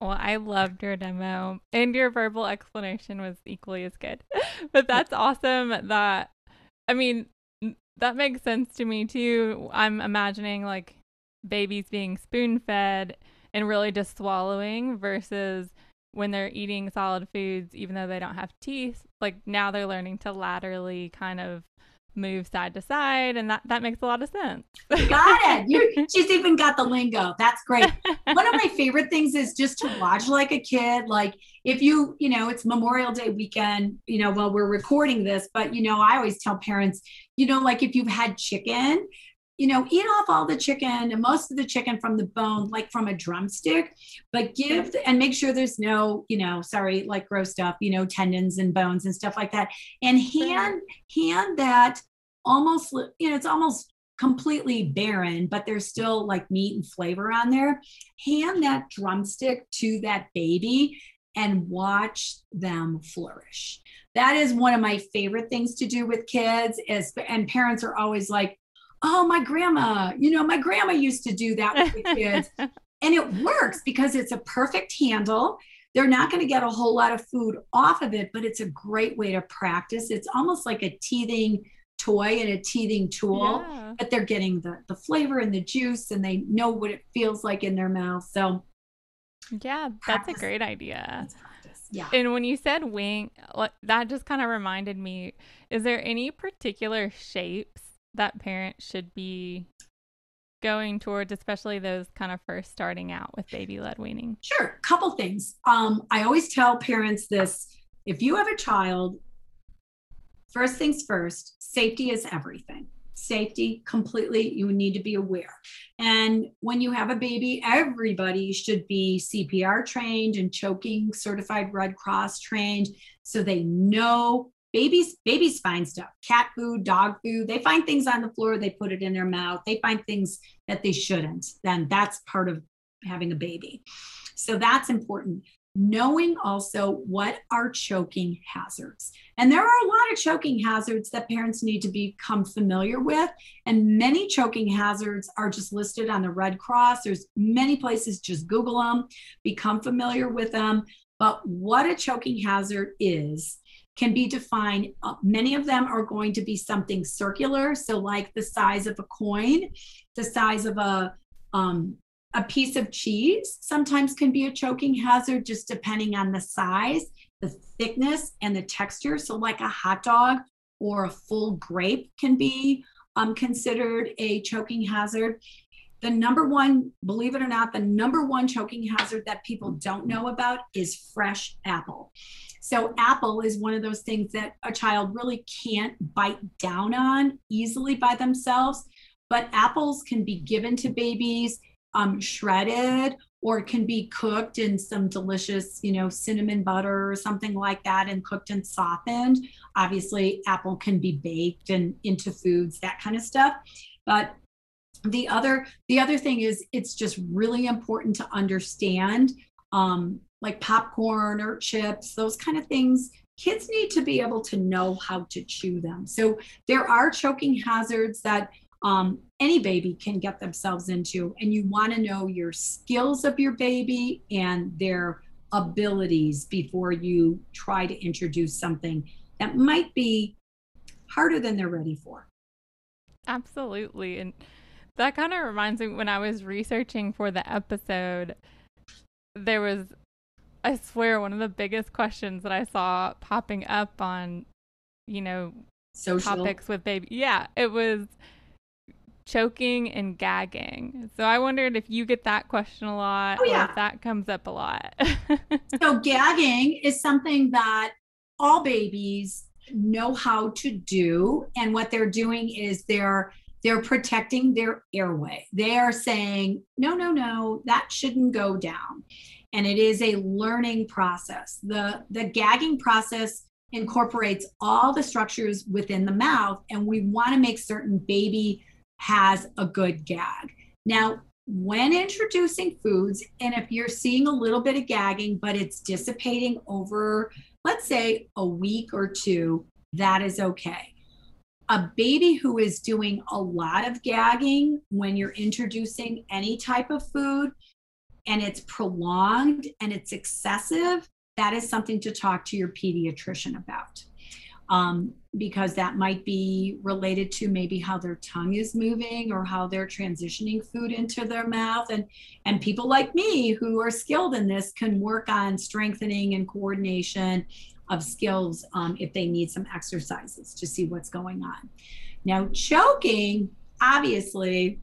Well, I loved your demo and your verbal explanation was equally as good. but that's awesome that, I mean, that makes sense to me too. I'm imagining like babies being spoon fed and really just swallowing versus when they're eating solid foods, even though they don't have teeth, like now they're learning to laterally kind of move side to side and that that makes a lot of sense.
Got it. You she's even got the lingo. That's great. One of my favorite things is just to watch like a kid like if you you know it's memorial day weekend you know while we're recording this but you know i always tell parents you know like if you've had chicken you know, eat off all the chicken and most of the chicken from the bone, like from a drumstick, but give and make sure there's no, you know, sorry, like gross stuff, you know, tendons and bones and stuff like that. And hand hand that almost, you know, it's almost completely barren, but there's still like meat and flavor on there. Hand that drumstick to that baby and watch them flourish. That is one of my favorite things to do with kids is and parents are always like, oh, my grandma, you know, my grandma used to do that with the kids. and it works because it's a perfect handle. They're not going to get a whole lot of food off of it, but it's a great way to practice. It's almost like a teething toy and a teething tool, yeah. but they're getting the, the flavor and the juice and they know what it feels like in their mouth. So,
yeah, that's practice. a great idea.
Yeah.
And when you said wing, that just kind of reminded me is there any particular shapes that parents should be going towards, especially those kind of first starting out with baby led weaning?
Sure. Couple things. Um, I always tell parents this if you have a child, first things first, safety is everything. Safety completely, you need to be aware. And when you have a baby, everybody should be CPR trained and choking certified Red Cross trained so they know babies babies find stuff. Cat food dog food they find things on the floor they put it in their mouth they find things that they shouldn't. Then that's part of having a baby. So that's important. Knowing also what are choking hazards. And there are a lot of choking hazards that parents need to become familiar with. And many choking hazards are just listed on the red cross. There's many places just google them become familiar with them but what a choking hazard is can be defined. Uh, many of them are going to be something circular, so like the size of a coin, the size of a um, a piece of cheese. Sometimes can be a choking hazard, just depending on the size, the thickness, and the texture. So like a hot dog or a full grape can be um, considered a choking hazard. The number one, believe it or not, the number one choking hazard that people don't know about is fresh apple. So, apple is one of those things that a child really can't bite down on easily by themselves. But apples can be given to babies um, shredded or it can be cooked in some delicious, you know, cinnamon butter or something like that and cooked and softened. Obviously, apple can be baked and into foods, that kind of stuff. But the other the other thing is it's just really important to understand um, like popcorn or chips, those kind of things, kids need to be able to know how to chew them. So there are choking hazards that um, any baby can get themselves into, and you want to know your skills of your baby and their abilities before you try to introduce something that might be harder than they're ready for.
Absolutely. And that kind of reminds me when I was researching for the episode, there was I swear one of the biggest questions that I saw popping up on, you know,
Social.
topics with baby. Yeah, it was choking and gagging. So I wondered if you get that question a lot
oh, yeah.
that comes up a lot.
so gagging is something that all babies know how to do and what they're doing is they're they're protecting their airway. They are saying, no, no, no, that shouldn't go down and it is a learning process. The, the gagging process incorporates all the structures within the mouth, and we want to make certain baby has a good gag. Now, when introducing foods, and if you're seeing a little bit of gagging, but it's dissipating over, let's say, a week or two, that is okay. A baby who is doing a lot of gagging when you're introducing any type of food, and it's prolonged and it's excessive, that is something to talk to your pediatrician about. um, because that might be related to maybe how their tongue is moving or how they're transitioning food into their mouth and and people like me who are skilled in this can work on strengthening and coordination of skills um, if they need some exercises to see what's going on. Now choking obviously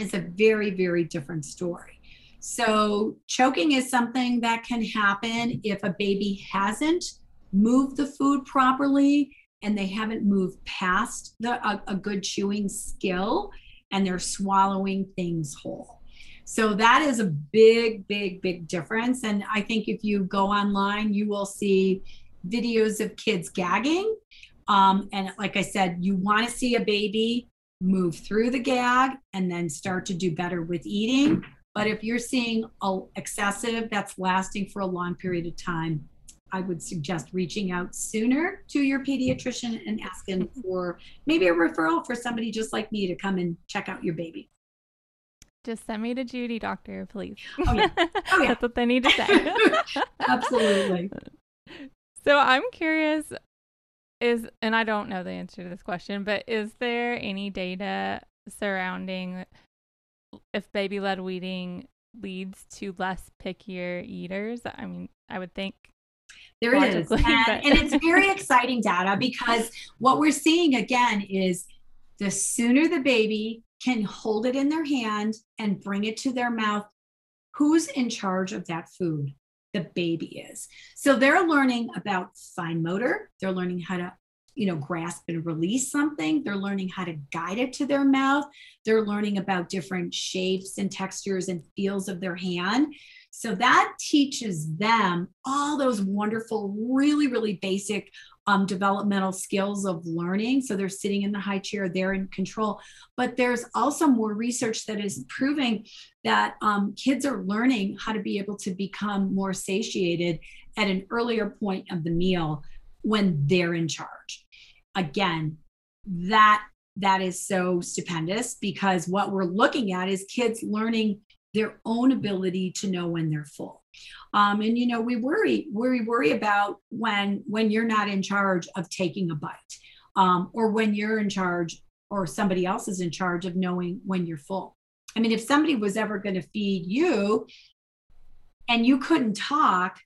is a very very different story. So choking is something that can happen if a baby hasn't moved the food properly and they haven't moved past the a, a good chewing skill and they're swallowing things whole so that is a big big big difference. And i think if you go online you will see videos of kids gagging. Um, and like i said you want to see a baby move through the gag and then start to do better with eating. But if you're seeing a excessive that's lasting for a long period of time I would suggest reaching out sooner to your pediatrician and asking for maybe a referral for somebody just like me to come and check out your baby.
Just send me to Judy, doctor, please.
Oh, yeah. Oh, yeah.
That's what they need to say.
Absolutely.
So I'm curious is and I don't know the answer to this question, but is there any data surrounding if baby led weaning leads to less pickier eaters? I mean, I would think
there is. And, and it's very exciting data because what we're seeing again is the sooner the baby can hold it in their hand and bring it to their mouth, who's in charge of that food? The baby is. So they're learning about fine motor, they're learning how to you know grasp and release something they're learning how to guide it to their mouth they're learning about different shapes and textures and feels of their hand so that teaches them all those wonderful, really, really basic um, developmental skills of learning. So they're sitting in the high chair, they're in control. But there's also more research that is proving that um, kids are learning how to be able to become more satiated at an earlier point of the meal when they're in charge. Again, that that is so stupendous because what we're looking at is kids learning their own ability to know when they're full. Um, and you know, we worry, we worry about when when you're not in charge of taking a bite, um, or when you're in charge, or somebody else is in charge of knowing when you're full. I mean, if somebody was ever going to feed you, and you couldn't talk,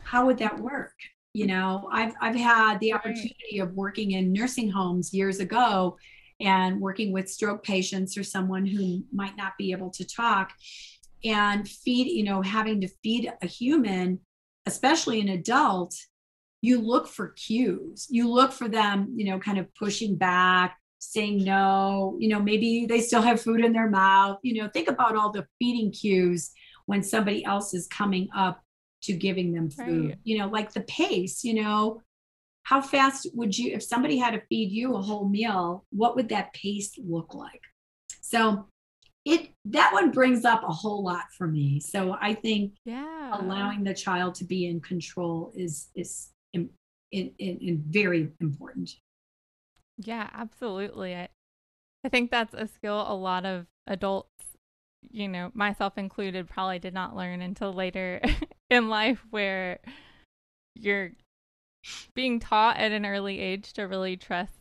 how would that work? You know, I've I've had the opportunity of working in nursing homes years ago and working with stroke patients or someone who might not be able to talk and feed, you know, having to feed a human, especially an adult, you look for cues. You look for them, you know, kind of pushing back, saying no, you know, maybe they still have food in their mouth. You know, think about all the feeding cues when somebody else is coming up to giving them food. Right. You know, like the pace, you know, how fast would you if somebody had to feed you a whole meal what would that pace look like? So it that one brings up a whole lot for me. So i think
yeah.
allowing the child to be in control is is in, in, in very important.
Yeah absolutely. I, I think that's a skill a lot of adults you know myself included probably did not learn until later in life where you're being taught at an early age to really trust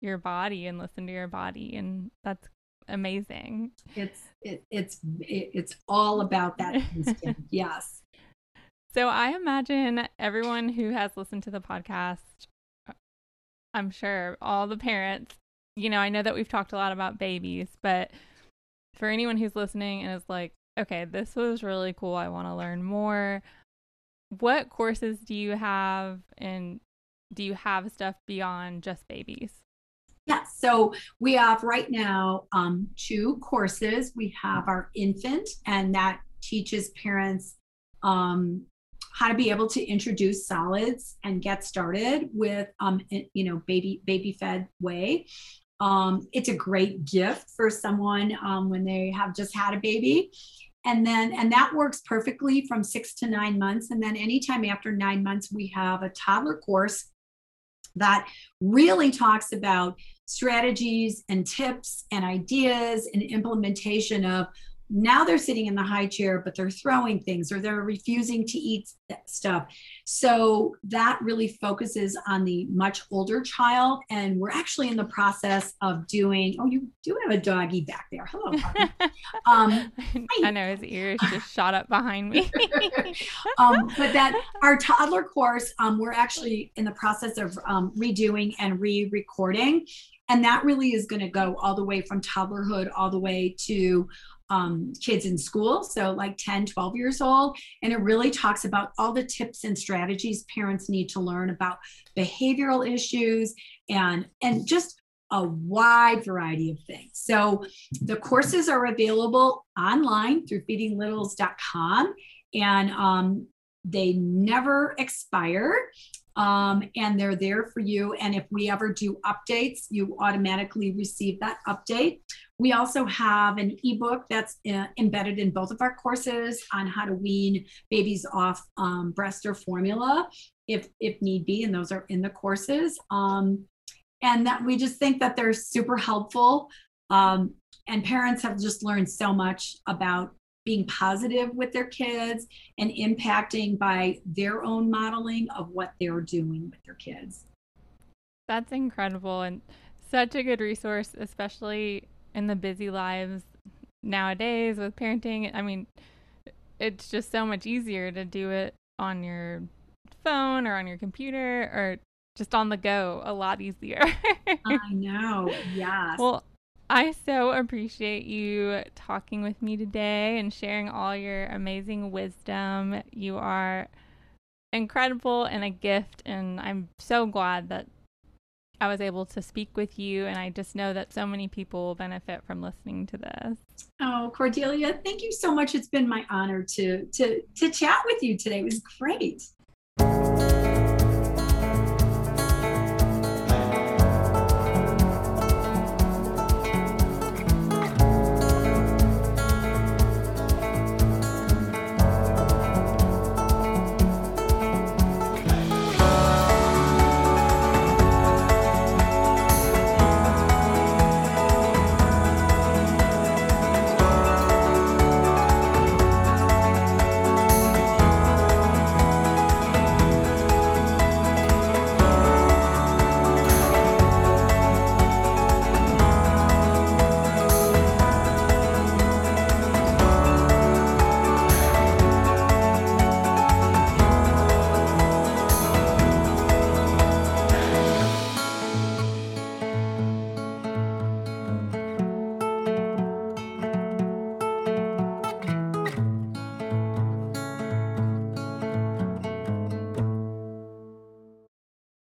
your body and listen to your body and that's amazing.
It's it, it's it, it's all about that yes.
So i imagine everyone who has listened to the podcast uh, i'm sure all the parents you know i know that we've talked a lot about babies but for anyone who's listening and is like okay this was really cool i want to learn more what courses do you have and do you have stuff beyond just babies?
Yes. So we have right now um, two courses. We have our infant, and that teaches parents um, how to be able to introduce solids and get started with, um, you know, baby baby fed way. Um, it's a great gift for someone um, when they have just had a baby and then and that works perfectly from six to nine months. And then anytime after nine months we have a toddler course that really talks about strategies and tips and ideas and implementation of now they're sitting in the high chair, but they're throwing things or they're refusing to eat stuff. So that really focuses on the much older child. And we're actually in the process of doing, oh, you do have a doggy back there. Hello.
um, I know his ears just shot up behind me.
um, but that our toddler course, um, we're actually in the process of um, redoing and re recording. And that really is going to go all the way from toddlerhood all the way to um, kids in school, so like 10, 12 years old. And it really talks about all the tips and strategies parents need to learn about behavioral issues and, and just a wide variety of things. So the courses are available online through feedinglittles.com and um, they never expire um, and they're there for you. And if we ever do updates, you automatically receive that update. We also have an ebook that's uh, embedded in both of our courses on how to wean babies off um, breast or formula if, if need be, and those are in the courses. Um, and that we just think that they're super helpful. Um, and parents have just learned so much about being positive with their kids and impacting by their own modeling of what they're doing with their kids.
That's incredible and such a good resource, especially in the busy lives nowadays with parenting. I mean, it's just so much easier to do it on your phone or on your computer or just on the go, a lot easier.
I know. Yes.
Well, I so appreciate you talking with me today and sharing all your amazing wisdom. You are incredible and a gift, and I'm so glad that I was able to speak with you. And I just know that so many people will benefit from listening to this.
Oh, Cordelia, thank you so much. It's been my honor to to to chat with you today. It was great.